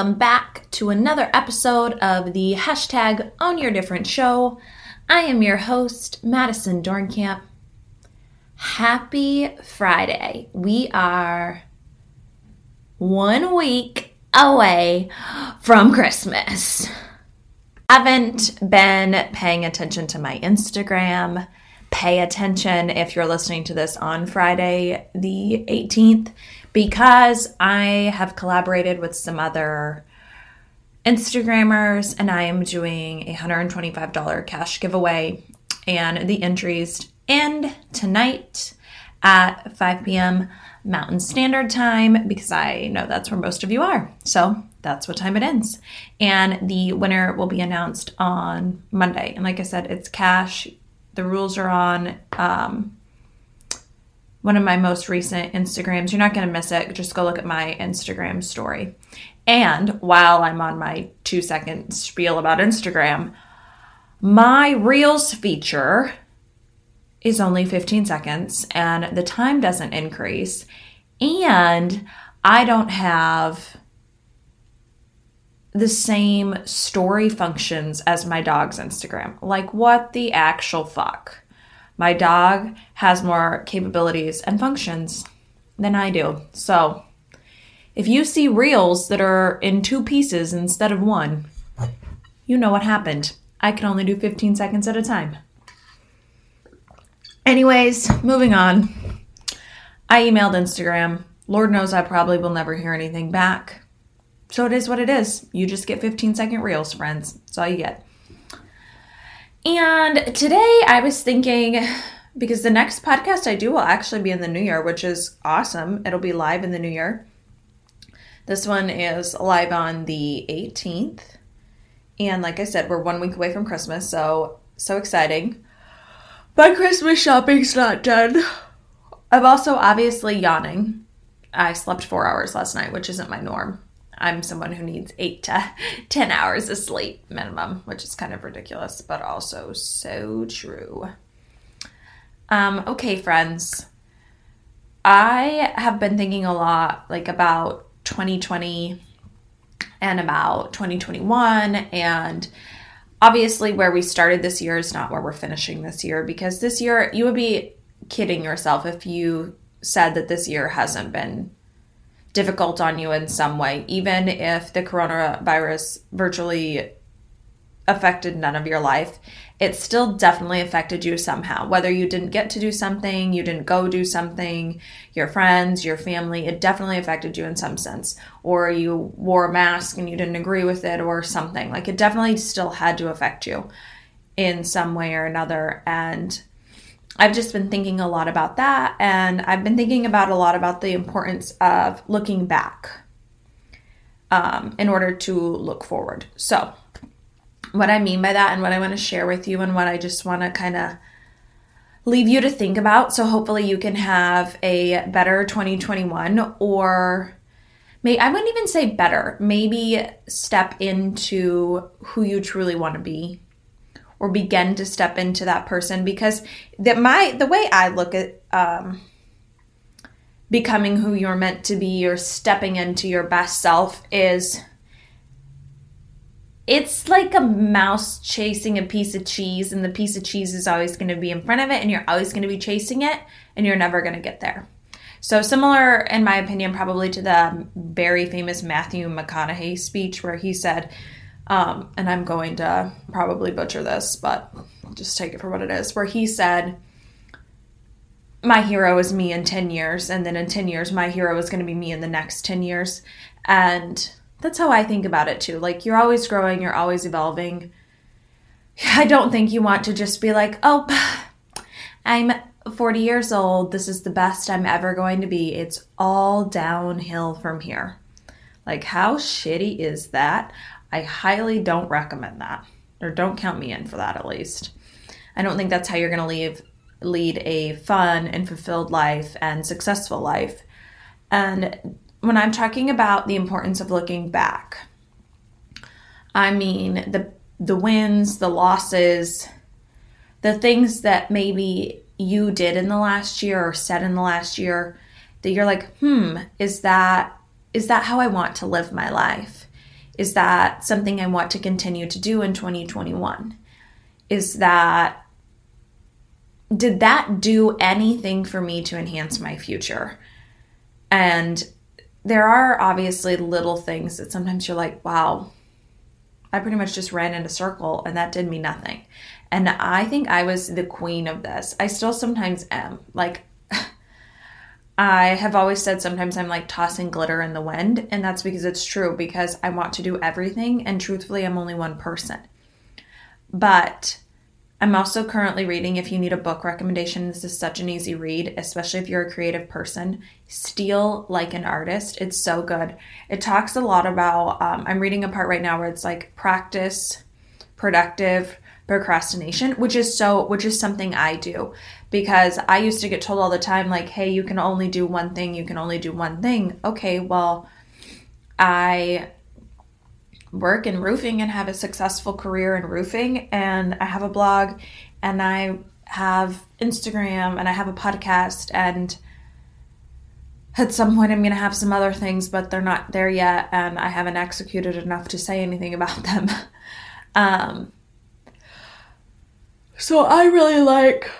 welcome back to another episode of the hashtag Own Your Different Show. I am your host, Madison Dornkamp. Happy Friday. We are one week away from Christmas. Haven't been paying attention to my Instagram. Pay attention if you're listening to this on Friday, the 18th, because I have collaborated with some other Instagrammers and I am doing a $125 cash giveaway. And the entries end tonight at 5 p.m. Mountain Standard Time because I know that's where most of you are. So that's what time it ends. And the winner will be announced on Monday. And like I said, it's cash. The rules are on um, one of my most recent Instagrams. You're not going to miss it. Just go look at my Instagram story. And while I'm on my two second spiel about Instagram, my Reels feature is only 15 seconds and the time doesn't increase. And I don't have the same story functions as my dog's Instagram. Like, what the actual fuck? My dog has more capabilities and functions than I do. So, if you see reels that are in two pieces instead of one, you know what happened. I can only do 15 seconds at a time. Anyways, moving on. I emailed Instagram. Lord knows I probably will never hear anything back. So it is what it is. You just get 15 second reels, friends. That's all you get. And today I was thinking, because the next podcast I do will actually be in the new year, which is awesome. It'll be live in the new year. This one is live on the 18th. And like I said, we're one week away from Christmas, so so exciting. My Christmas shopping's not done. I'm also obviously yawning. I slept four hours last night, which isn't my norm. I'm someone who needs eight to 10 hours of sleep minimum, which is kind of ridiculous, but also so true. Um, okay, friends. I have been thinking a lot like about 2020 and about 2021 and obviously where we started this year is not where we're finishing this year because this year you would be kidding yourself if you said that this year hasn't been difficult on you in some way, even if the coronavirus virtually affected none of your life, it still definitely affected you somehow. Whether you didn't get to do something, you didn't go do something, your friends, your family, it definitely affected you in some sense. Or you wore a mask and you didn't agree with it, or something. Like it definitely still had to affect you in some way or another. And I've just been thinking a lot about that, and I've been thinking about a lot about the importance of looking back um, in order to look forward. So, what I mean by that, and what I want to share with you, and what I just want to kind of leave you to think about. So, hopefully, you can have a better 2021, or may I wouldn't even say better, maybe step into who you truly want to be or begin to step into that person because that my the way I look at um, becoming who you're meant to be or stepping into your best self is it's like a mouse chasing a piece of cheese and the piece of cheese is always going to be in front of it and you're always going to be chasing it and you're never going to get there. So similar in my opinion probably to the very famous Matthew McConaughey speech where he said um, and I'm going to probably butcher this, but just take it for what it is, where he said, My hero is me in 10 years, and then in 10 years, my hero is going to be me in the next 10 years. And that's how I think about it too. Like, you're always growing, you're always evolving. I don't think you want to just be like, Oh, I'm 40 years old. This is the best I'm ever going to be. It's all downhill from here. Like, how shitty is that? I highly don't recommend that, or don't count me in for that at least. I don't think that's how you're going to leave lead a fun and fulfilled life and successful life. And when I'm talking about the importance of looking back, I mean the the wins, the losses, the things that maybe you did in the last year or said in the last year that you're like, "Hmm, is that is that how I want to live my life?" Is that something I want to continue to do in 2021? Is that did that do anything for me to enhance my future? And there are obviously little things that sometimes you're like, wow, I pretty much just ran in a circle and that did me nothing. And I think I was the queen of this. I still sometimes am. Like, I have always said sometimes I'm like tossing glitter in the wind, and that's because it's true because I want to do everything, and truthfully, I'm only one person. But I'm also currently reading, if you need a book recommendation, this is such an easy read, especially if you're a creative person. Steal Like an Artist. It's so good. It talks a lot about, um, I'm reading a part right now where it's like practice, productive, procrastination, which is so, which is something I do because I used to get told all the time, like, hey, you can only do one thing, you can only do one thing. Okay, well, I work in roofing and have a successful career in roofing. And I have a blog and I have Instagram and I have a podcast. And at some point, I'm going to have some other things, but they're not there yet. And I haven't executed enough to say anything about them. um, so I really like.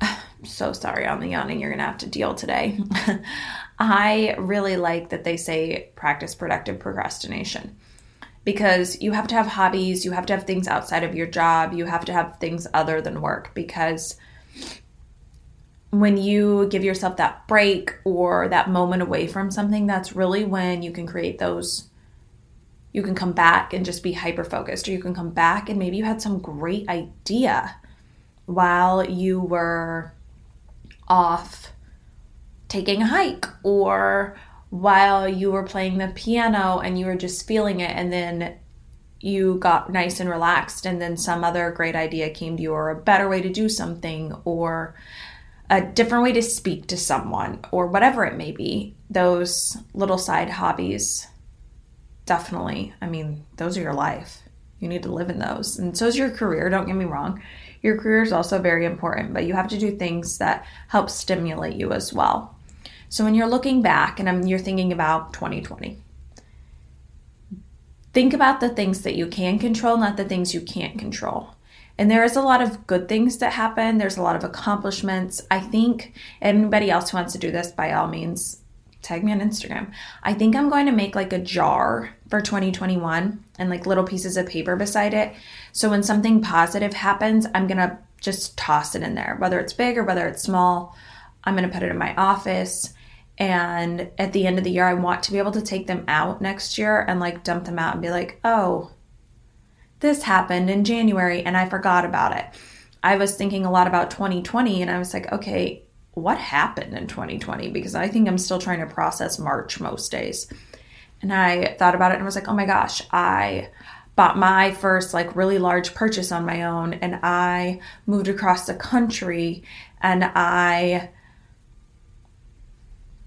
so sorry on the yawning you're going to have to deal today. I really like that they say practice productive procrastination because you have to have hobbies, you have to have things outside of your job, you have to have things other than work because when you give yourself that break or that moment away from something, that's really when you can create those. You can come back and just be hyper focused, or you can come back and maybe you had some great idea while you were off taking a hike or while you were playing the piano and you were just feeling it and then you got nice and relaxed and then some other great idea came to you or a better way to do something or a different way to speak to someone or whatever it may be. Those little side hobbies definitely i mean those are your life you need to live in those and so is your career don't get me wrong your career is also very important but you have to do things that help stimulate you as well so when you're looking back and you're thinking about 2020, think about the things that you can control, not the things you can't control. And there is a lot of good things that happen. There's a lot of accomplishments. I think anybody else who wants to do this, by all means, tag me on Instagram. I think I'm going to make like a jar for 2021 and like little pieces of paper beside it. So when something positive happens, I'm going to just toss it in there, whether it's big or whether it's small. I'm going to put it in my office. And at the end of the year, I want to be able to take them out next year and like dump them out and be like, oh, this happened in January and I forgot about it. I was thinking a lot about 2020 and I was like, okay, what happened in 2020? Because I think I'm still trying to process March most days. And I thought about it and was like, oh my gosh, I bought my first like really large purchase on my own and I moved across the country and I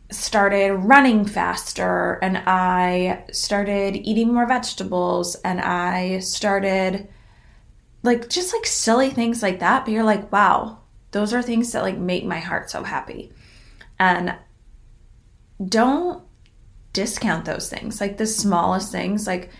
started running faster and I started eating more vegetables and I started like just like silly things like that. But you're like, wow, those are things that like make my heart so happy. And don't discount those things, like the smallest things. Like,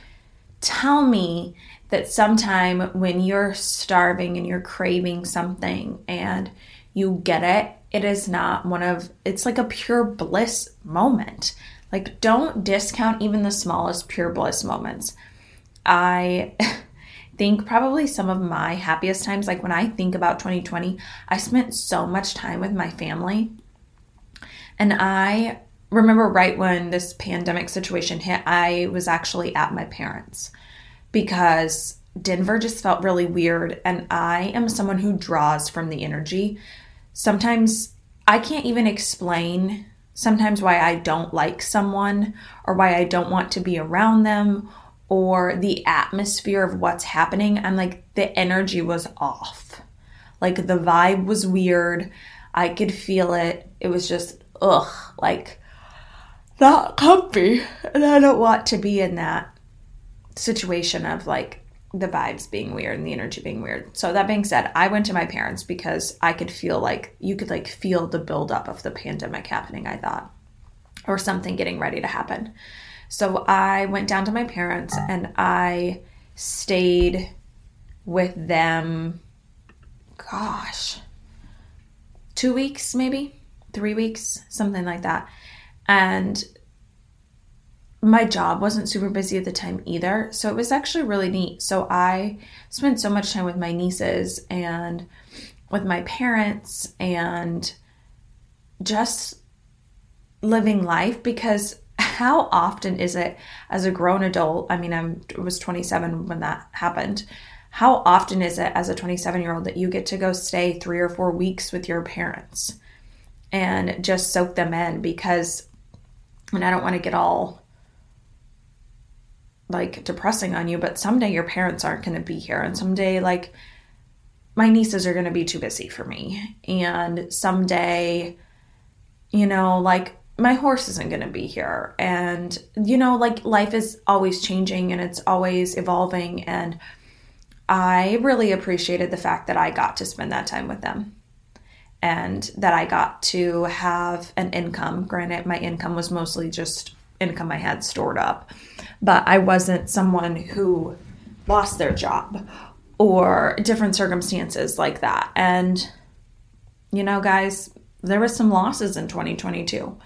tell me that sometime when you're starving and you're craving something and you get it it is not one of it's like a pure bliss moment like don't discount even the smallest pure bliss moments i think probably some of my happiest times like when i think about 2020 i spent so much time with my family. And i remember right when this pandemic situation hit i was actually at my parents because denver just felt really weird and i am someone who draws from the energy. Sometimes I can't even explain sometimes why I don't like someone or why I don't want to be around them or the atmosphere of what's happening. I'm like, the energy was off. Like the vibe was weird. I could feel it. It was just, ugh, like not comfy. And I don't want to be in that situation of like the vibes being weird and the energy being weird. So that being said, I went to my parents because I could feel like you could like feel the buildup of the pandemic happening, I thought, or something getting ready to happen. So I went down to my parents and I stayed with them, gosh, two weeks, maybe three weeks, something like that. And my job wasn't super busy at the time either. So it was actually really neat. So I spent so much time with my nieces and with my parents and just living life because how often is it as a grown adult? I mean, I'm, I was 27 when that happened. How often is it as a 27 year old that you get to go stay three or four weeks with your parents and just soak them in? Because, and I don't want to get all like depressing on you, but someday your parents aren't going to be here. And someday, like, my nieces are going to be too busy for me. And someday, you know, like, my horse isn't going to be here. And, you know, like, life is always changing and it's always evolving. And I really appreciated the fact that I got to spend that time with them and that I got to have an income. Granted, my income was mostly just income I had stored up but I wasn't someone who lost their job or different circumstances like that. And, you know, guys, there was some losses in 2022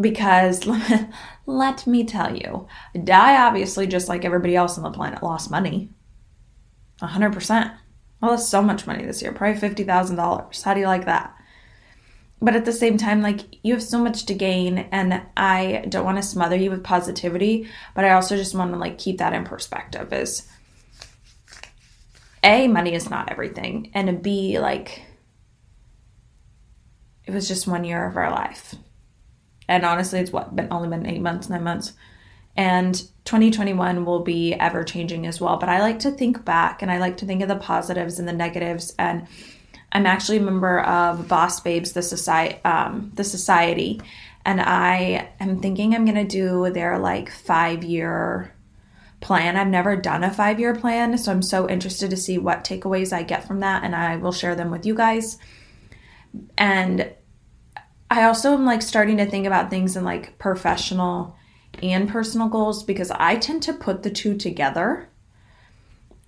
because let me tell you, I obviously, just like everybody else on the planet, lost money. 100%. I lost so much money this year, probably $50,000. How do you like that? but at the same time like you have so much to gain and i don't want to smother you with positivity but i also just want to like keep that in perspective is a money is not everything and b like it was just one year of our life and honestly it's what been only been eight months nine months and 2021 will be ever changing as well but i like to think back and i like to think of the positives and the negatives and I'm actually a member of Boss Babes, the society, um, the society, and I am thinking I'm gonna do their like five year plan. I've never done a five year plan, so I'm so interested to see what takeaways I get from that, and I will share them with you guys. And I also am like starting to think about things in like professional and personal goals because I tend to put the two together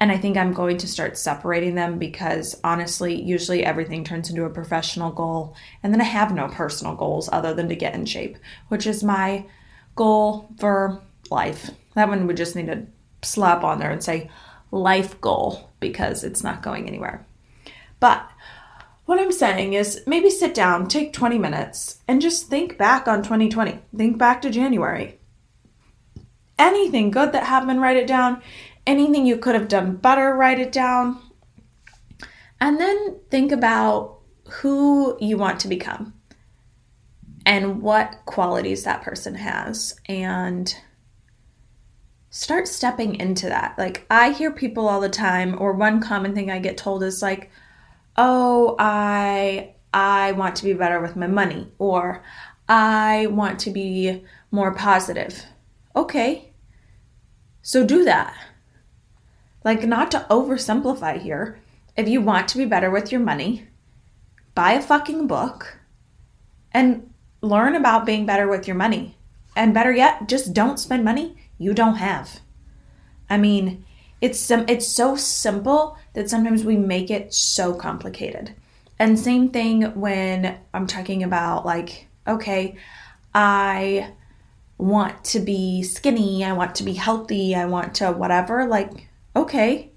and I think I'm going to start separating them because honestly, usually everything turns into a professional goal. And then I have no personal goals other than to get in shape, which is my goal for life. That one would just need to slap on there and say life goal because it's not going anywhere. But what I'm saying is maybe sit down, take 20 minutes, and just think back on 2020. Think back to January. Anything good that happened, write it down anything you could have done better, write it down. And then think about who you want to become and what qualities that person has and start stepping into that. Like I hear people all the time or one common thing I get told is like, "Oh, I I want to be better with my money," or "I want to be more positive." Okay. So do that. Like, not to oversimplify here, if you want to be better with your money, buy a fucking book and learn about being better with your money. And better yet, just don't spend money you don't have. I mean, it's it's so simple that sometimes we make it so complicated. And same thing when I'm talking about like, okay, I want to be skinny, I want to be healthy, I want to whatever, like Okay.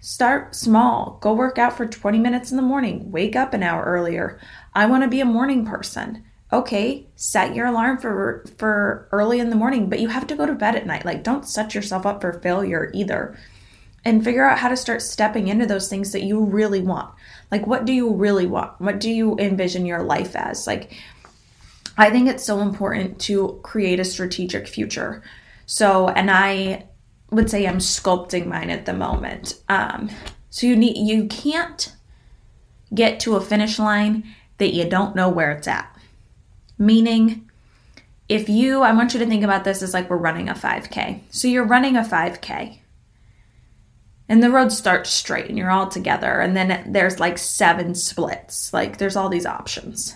Start small. Go work out for 20 minutes in the morning. Wake up an hour earlier. I want to be a morning person. Okay, set your alarm for for early in the morning, but you have to go to bed at night. Like don't set yourself up for failure either. And figure out how to start stepping into those things that you really want. Like what do you really want? What do you envision your life as? Like I think it's so important to create a strategic future. So, and I would say I'm sculpting mine at the moment. Um, so you need you can't get to a finish line that you don't know where it's at. Meaning, if you, I want you to think about this as like we're running a 5K. So you're running a 5K, and the road starts straight, and you're all together, and then there's like seven splits. Like there's all these options,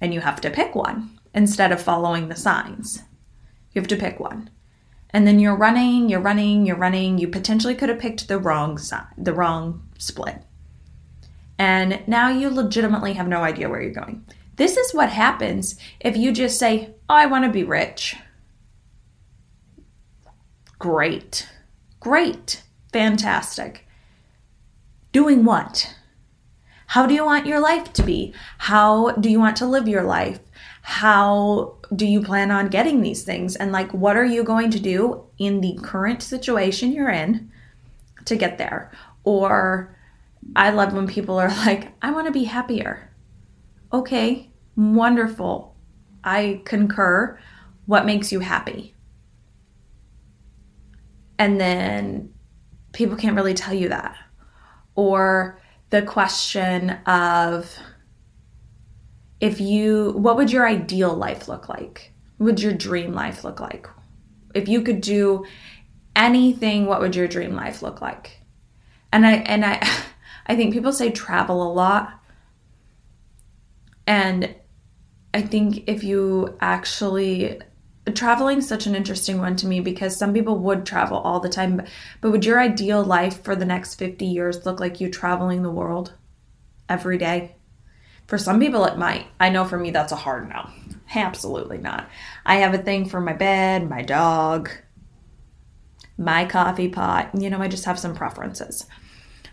and you have to pick one. instead of following the signs. You have to pick one. And then you're running, you're running, you're running. You potentially could have picked the wrong side, the wrong split. And now you legitimately have no idea where you're going. This is what happens if you just say, Oh, I want to be rich. Great. Great. Fantastic. Doing what? How do you want your life to be? How do you want to live your life? How do you plan on getting these things? And like, what are you going to do in the current situation you're in to get there? Or I love when people are like, I want to be happier. Okay, wonderful. I concur. What makes you happy? And then people can't really tell you that. Or the question of if you, what would your ideal life look like? What would your dream life look like? If you could do anything, what would your dream life look like? And I, and I, I think people say travel a lot. And I think if you actually traveling such an interesting one to me because some people would travel all the time but would your ideal life for the next 50 years look like you traveling the world every day? For some people it might. I know for me that's a hard no. Absolutely not. I have a thing for my bed my dog my coffee pot. You know i just have some preferences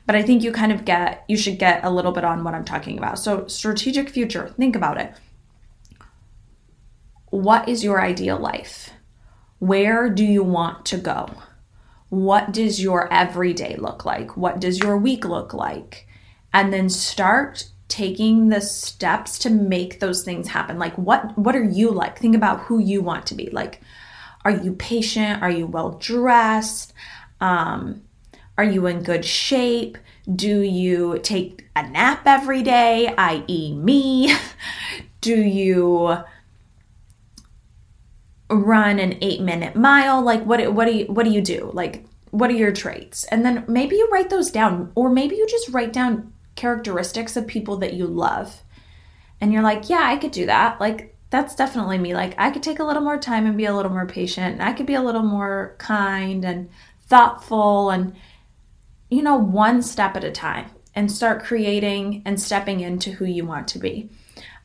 but i think you kind of get you should get a little bit on what i'm talking about so strategic future think about it what is your ideal life? Where do you want to go? What does your everyday look like? What does your week look like? And then start taking the steps to make those things happen. Like what what are you like? Think about who you want to be. Like are you patient? Are you well dressed? Um, are you in good shape? Do you take a nap every day, i.e., me? Do you run an eight minute mile like what what do you what do you do like what are your traits and then maybe you write those down or maybe you just write down characteristics of people that you love and you're like yeah i could do that like that's definitely me like i could take a little more time and be a little more patient and i could be a little more kind and thoughtful and you know one step at a time and start creating and stepping into who you want to be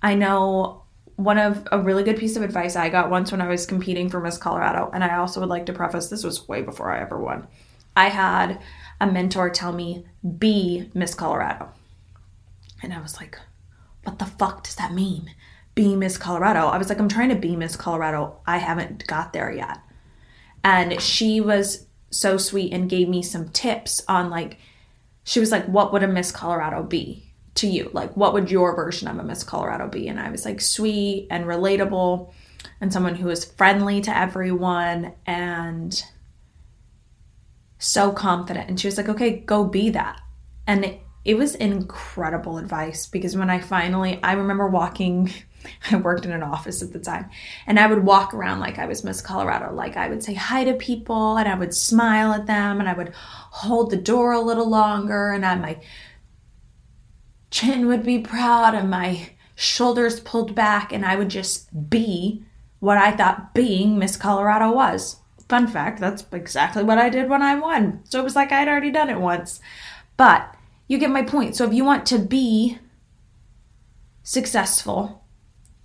i know one of a really good piece of advice I got once when I was competing for Miss Colorado, and I also would like to preface this was way before I ever won. I had a mentor tell me, be Miss Colorado. And I was like, what the fuck does that mean? Be Miss Colorado. I was like, I'm trying to be Miss Colorado. I haven't got there yet. And she was so sweet and gave me some tips on like, she was like, what would a Miss Colorado be? to you? Like, what would your version of a Miss Colorado be? And I was like, sweet and relatable, and someone who is friendly to everyone and so confident. And she was like, okay, go be that. And it, it was incredible advice because when I finally, I remember walking. I worked in an office at the time, and I would walk around like I was Miss Colorado. Like I would say hi to people, and I would smile at them, and I would hold the door a little longer, and I my chin would be proud and my shoulders pulled back, and I would just be what I thought being Miss Colorado was. Fun fact, that's exactly what I did when I won. So it was like I'd already done it once. But you get my point. So if you want to be successful,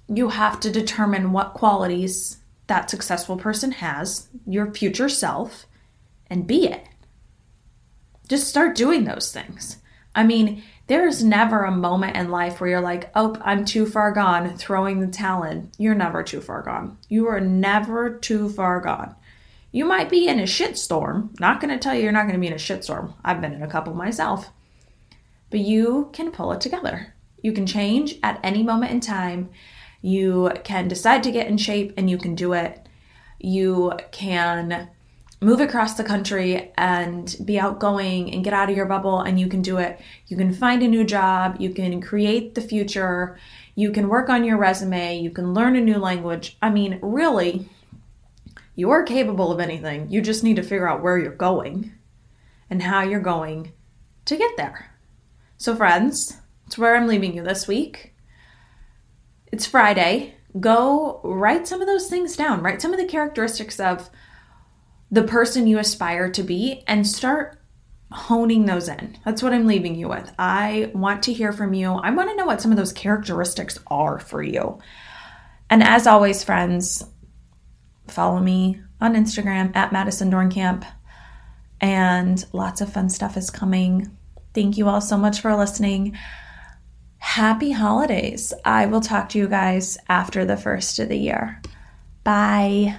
you have to determine what qualities that successful person has, your future self, and be it. Just start doing those things. I mean, there's never a moment in life where you're like, oh, I'm too far gone, throwing the in. You're never too far gone. You are never too far gone. You might be in a shitstorm. Not going to tell you you're not going to be in a shitstorm. I've been in a couple myself. But you can pull it together. You can change at any moment in time. You can decide to get in shape and you can do it. You can move across the country and be outgoing and get out of your bubble and you can do it. You can find a new job, you can create the future, you can work on your resume, you can learn a new language. I mean, really, you are capable of anything. You just need to figure out where you're going and how you're going to get there. So, friends, it's where I'm leaving you this week. It's Friday. go write some of those things down. Write some of the characteristics of the person you aspire to be and start honing those in. That's what I'm leaving you with. I want to hear from you. I want to know what some of those characteristics are for you. And as always, friends, follow me on Instagram at Madison Dornkamp. And lots of fun stuff is coming. Thank you all so much for listening. Happy holidays. I will talk to you guys after the first of the year. Bye.